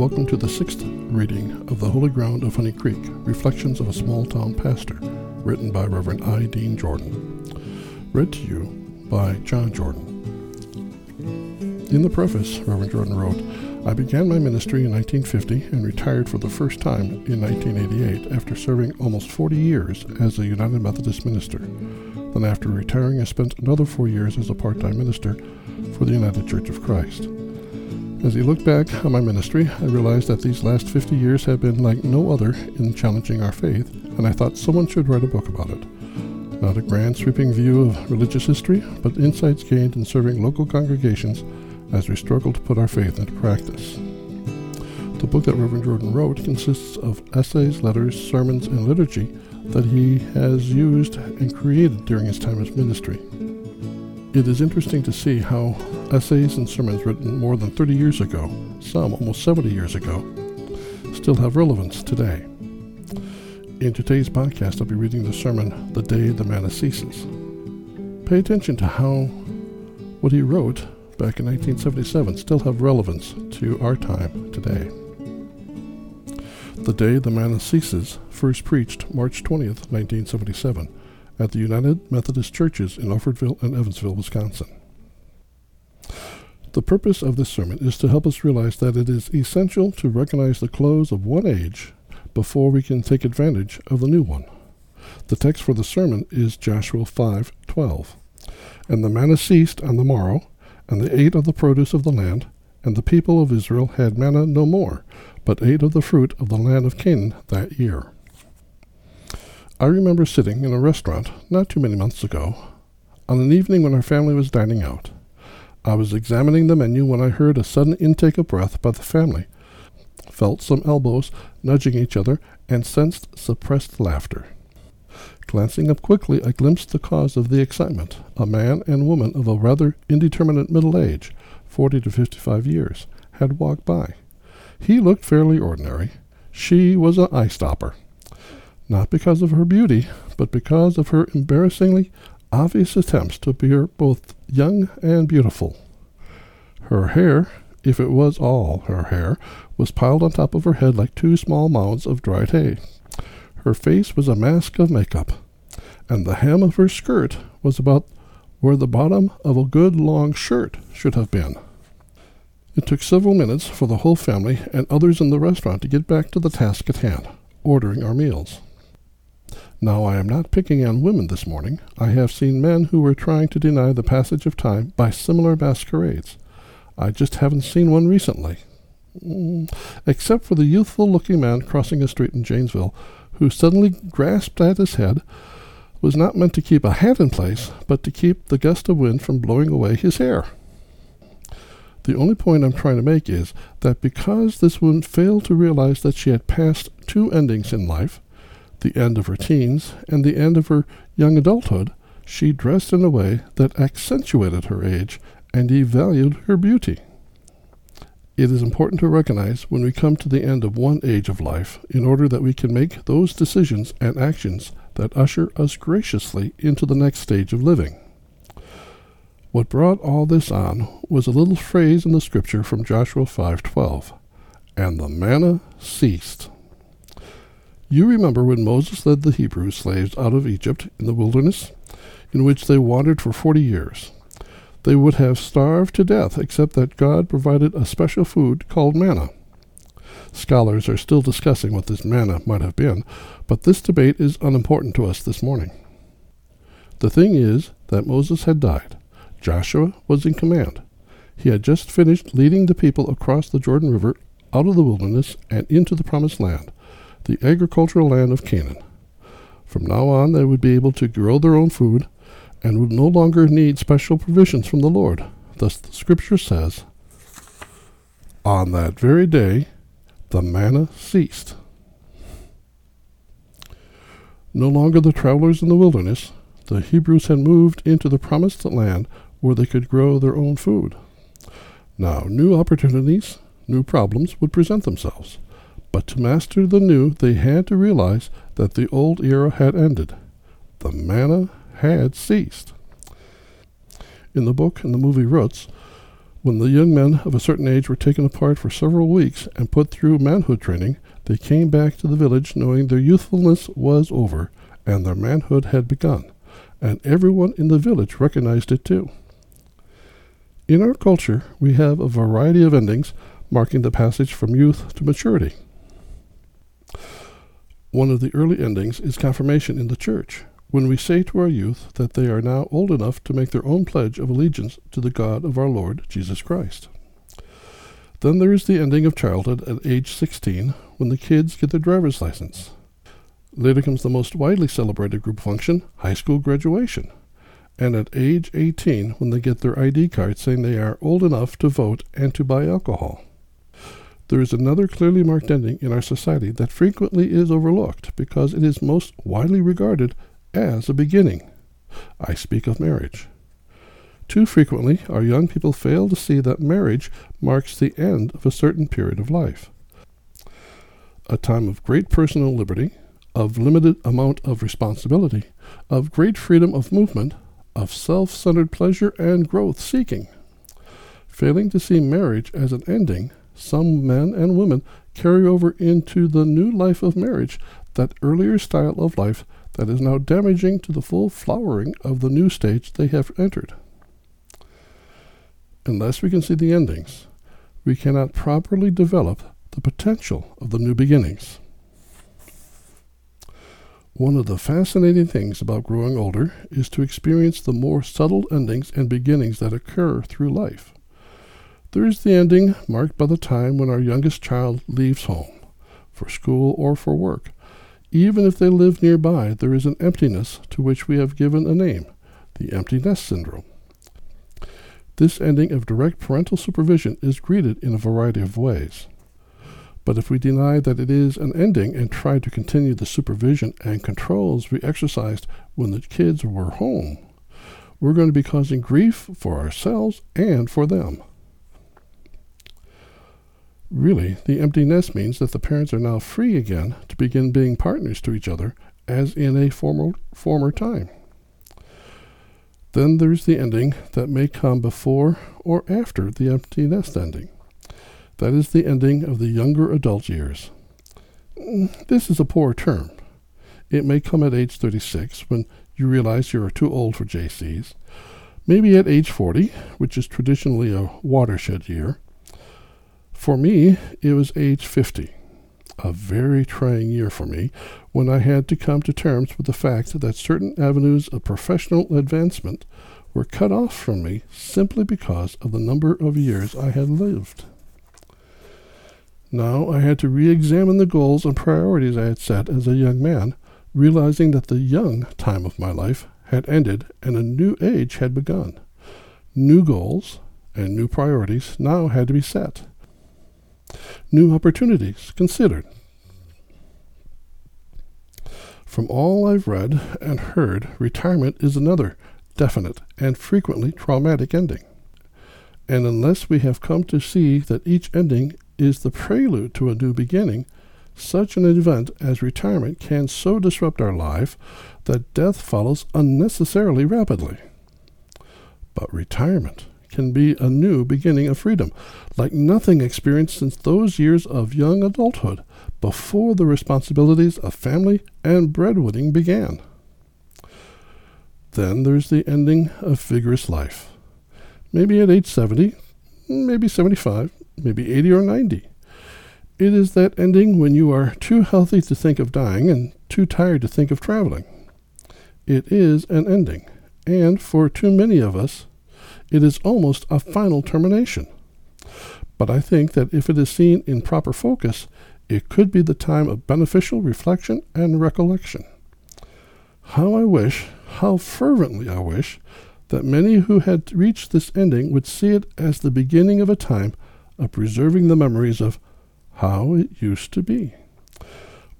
welcome to the sixth reading of The Holy Ground of Honey Creek Reflections of a Small Town Pastor, written by Reverend I. Dean Jordan. Read to you by John Jordan. In the preface, Reverend Jordan wrote, I began my ministry in 1950 and retired for the first time in 1988 after serving almost 40 years as a United Methodist minister. Then, after retiring, I spent another four years as a part time minister for the United Church of Christ. As he looked back on my ministry, I realized that these last 50 years have been like no other in challenging our faith, and I thought someone should write a book about it. Not a grand sweeping view of religious history, but insights gained in serving local congregations as we struggle to put our faith into practice. The book that Reverend Jordan wrote consists of essays, letters, sermons, and liturgy that he has used and created during his time as ministry. It is interesting to see how essays and sermons written more than 30 years ago, some almost 70 years ago, still have relevance today. In today's podcast, I'll be reading the sermon, The Day the Manna Ceases. Pay attention to how what he wrote back in 1977 still have relevance to our time today. The Day the Manna Ceases first preached March 20th, 1977 at the United Methodist Churches in Orfordville and Evansville, Wisconsin. The purpose of this sermon is to help us realize that it is essential to recognize the close of one age before we can take advantage of the new one. The text for the sermon is Joshua 5:12. And the manna ceased on the morrow, and they ate of the produce of the land, and the people of Israel had manna no more, but ate of the fruit of the land of Canaan that year. I remember sitting in a restaurant not too many months ago on an evening when our family was dining out. I was examining the menu when I heard a sudden intake of breath by the family, felt some elbows nudging each other, and sensed suppressed laughter. Glancing up quickly, I glimpsed the cause of the excitement a man and woman of a rather indeterminate middle age, forty to fifty five years, had walked by. He looked fairly ordinary. She was an eye stopper not because of her beauty, but because of her embarrassingly obvious attempts to appear both young and beautiful. Her hair, if it was all her hair, was piled on top of her head like two small mounds of dried hay. Her face was a mask of makeup, and the hem of her skirt was about where the bottom of a good long shirt should have been. It took several minutes for the whole family and others in the restaurant to get back to the task at hand, ordering our meals. Now, I am not picking on women this morning. I have seen men who were trying to deny the passage of time by similar masquerades. I just haven't seen one recently. Mm, except for the youthful looking man crossing a street in Janesville, who suddenly grasped at his head, was not meant to keep a hat in place, but to keep the gust of wind from blowing away his hair. The only point I'm trying to make is that because this woman failed to realize that she had passed two endings in life, the end of her teens, and the end of her young adulthood, she dressed in a way that accentuated her age and devalued her beauty. It is important to recognize when we come to the end of one age of life in order that we can make those decisions and actions that usher us graciously into the next stage of living. What brought all this on was a little phrase in the scripture from Joshua 5:12, and the manna ceased. You remember when Moses led the Hebrew slaves out of Egypt in the wilderness, in which they wandered for forty years. They would have starved to death except that God provided a special food called manna. Scholars are still discussing what this manna might have been, but this debate is unimportant to us this morning. The thing is that Moses had died. Joshua was in command. He had just finished leading the people across the Jordan River out of the wilderness and into the Promised Land the agricultural land of Canaan. From now on, they would be able to grow their own food and would no longer need special provisions from the Lord. Thus, the scripture says, On that very day, the manna ceased. No longer the travelers in the wilderness, the Hebrews had moved into the promised land where they could grow their own food. Now, new opportunities, new problems would present themselves. But to master the new, they had to realize that the old era had ended. The manna had ceased. In the book and the movie Roots, When the young men of a certain age were taken apart for several weeks and put through manhood training, they came back to the village knowing their youthfulness was over and their manhood had begun, and everyone in the village recognized it too. In our culture, we have a variety of endings marking the passage from youth to maturity. One of the early endings is confirmation in the church, when we say to our youth that they are now old enough to make their own pledge of allegiance to the God of our Lord Jesus Christ. Then there is the ending of childhood at age 16, when the kids get their driver's license. Later comes the most widely celebrated group function, high school graduation. And at age 18, when they get their ID card saying they are old enough to vote and to buy alcohol. There is another clearly marked ending in our society that frequently is overlooked because it is most widely regarded as a beginning. I speak of marriage. Too frequently, our young people fail to see that marriage marks the end of a certain period of life. A time of great personal liberty, of limited amount of responsibility, of great freedom of movement, of self centered pleasure and growth seeking. Failing to see marriage as an ending, some men and women carry over into the new life of marriage that earlier style of life that is now damaging to the full flowering of the new stage they have entered. Unless we can see the endings, we cannot properly develop the potential of the new beginnings. One of the fascinating things about growing older is to experience the more subtle endings and beginnings that occur through life. There is the ending marked by the time when our youngest child leaves home, for school or for work. Even if they live nearby, there is an emptiness to which we have given a name the empty nest syndrome. This ending of direct parental supervision is greeted in a variety of ways. But if we deny that it is an ending and try to continue the supervision and controls we exercised when the kids were home, we're going to be causing grief for ourselves and for them. Really, the empty nest means that the parents are now free again to begin being partners to each other as in a former, former time. Then there's the ending that may come before or after the empty nest ending. That is the ending of the younger adult years. Mm, this is a poor term. It may come at age 36 when you realize you are too old for Jaycees, maybe at age 40, which is traditionally a watershed year, for me, it was age 50, a very trying year for me, when I had to come to terms with the fact that certain avenues of professional advancement were cut off from me simply because of the number of years I had lived. Now I had to re examine the goals and priorities I had set as a young man, realizing that the young time of my life had ended and a new age had begun. New goals and new priorities now had to be set new opportunities considered. From all I've read and heard, retirement is another definite and frequently traumatic ending. And unless we have come to see that each ending is the prelude to a new beginning, such an event as retirement can so disrupt our life that death follows unnecessarily rapidly. But retirement can be a new beginning of freedom, like nothing experienced since those years of young adulthood, before the responsibilities of family and breadwinning began. Then there's the ending of vigorous life. Maybe at age 70, maybe 75, maybe 80 or 90. It is that ending when you are too healthy to think of dying and too tired to think of traveling. It is an ending, and for too many of us, it is almost a final termination. But I think that if it is seen in proper focus, it could be the time of beneficial reflection and recollection. How I wish, how fervently I wish, that many who had reached this ending would see it as the beginning of a time of preserving the memories of how it used to be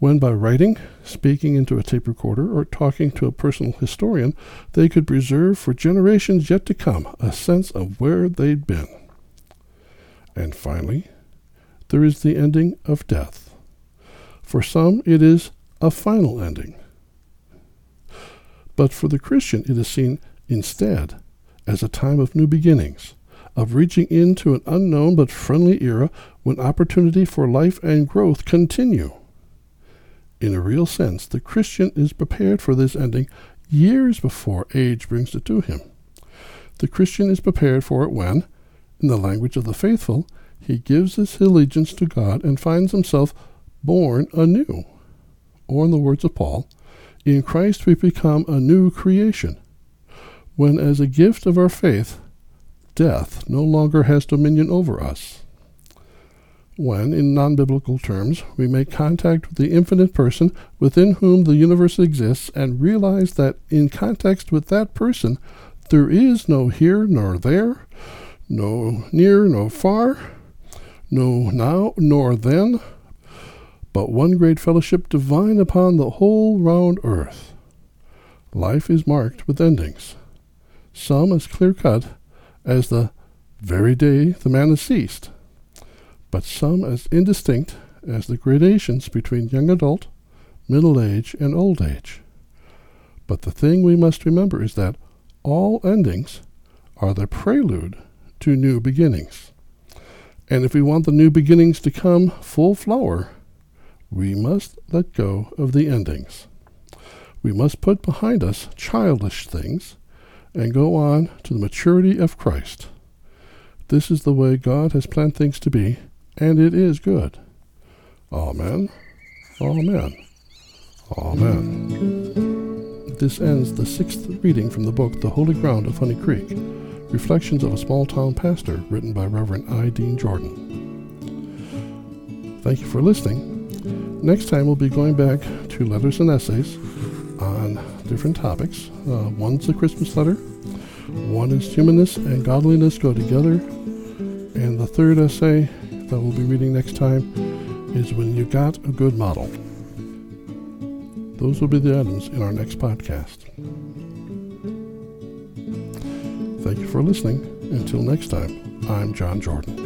when by writing, speaking into a tape recorder, or talking to a personal historian, they could preserve for generations yet to come a sense of where they'd been. And finally, there is the ending of death. For some, it is a final ending. But for the Christian, it is seen instead as a time of new beginnings, of reaching into an unknown but friendly era when opportunity for life and growth continue. In a real sense, the Christian is prepared for this ending years before age brings it to him. The Christian is prepared for it when, in the language of the faithful, he gives his allegiance to God and finds himself born anew. Or, in the words of Paul, in Christ we become a new creation, when, as a gift of our faith, death no longer has dominion over us. When, in non biblical terms, we make contact with the infinite person within whom the universe exists and realize that in context with that person, there is no here nor there, no near nor far, no now nor then, but one great fellowship divine upon the whole round earth. Life is marked with endings, some as clear cut as the very day the man has ceased, but some as indistinct as the gradations between young adult, middle age, and old age. But the thing we must remember is that all endings are the prelude to new beginnings. And if we want the new beginnings to come full flower, we must let go of the endings. We must put behind us childish things and go on to the maturity of Christ. This is the way God has planned things to be, and it is good. Amen. Amen. Amen. This ends the sixth reading from the book The Holy Ground of Honey Creek Reflections of a Small Town Pastor, written by Reverend I. Dean Jordan. Thank you for listening. Next time, we'll be going back to letters and essays on different topics. Uh, one's a Christmas letter, one is humanness and godliness go together, and the third essay that we'll be reading next time is When You Got a Good Model. Those will be the items in our next podcast. Thank you for listening. Until next time, I'm John Jordan.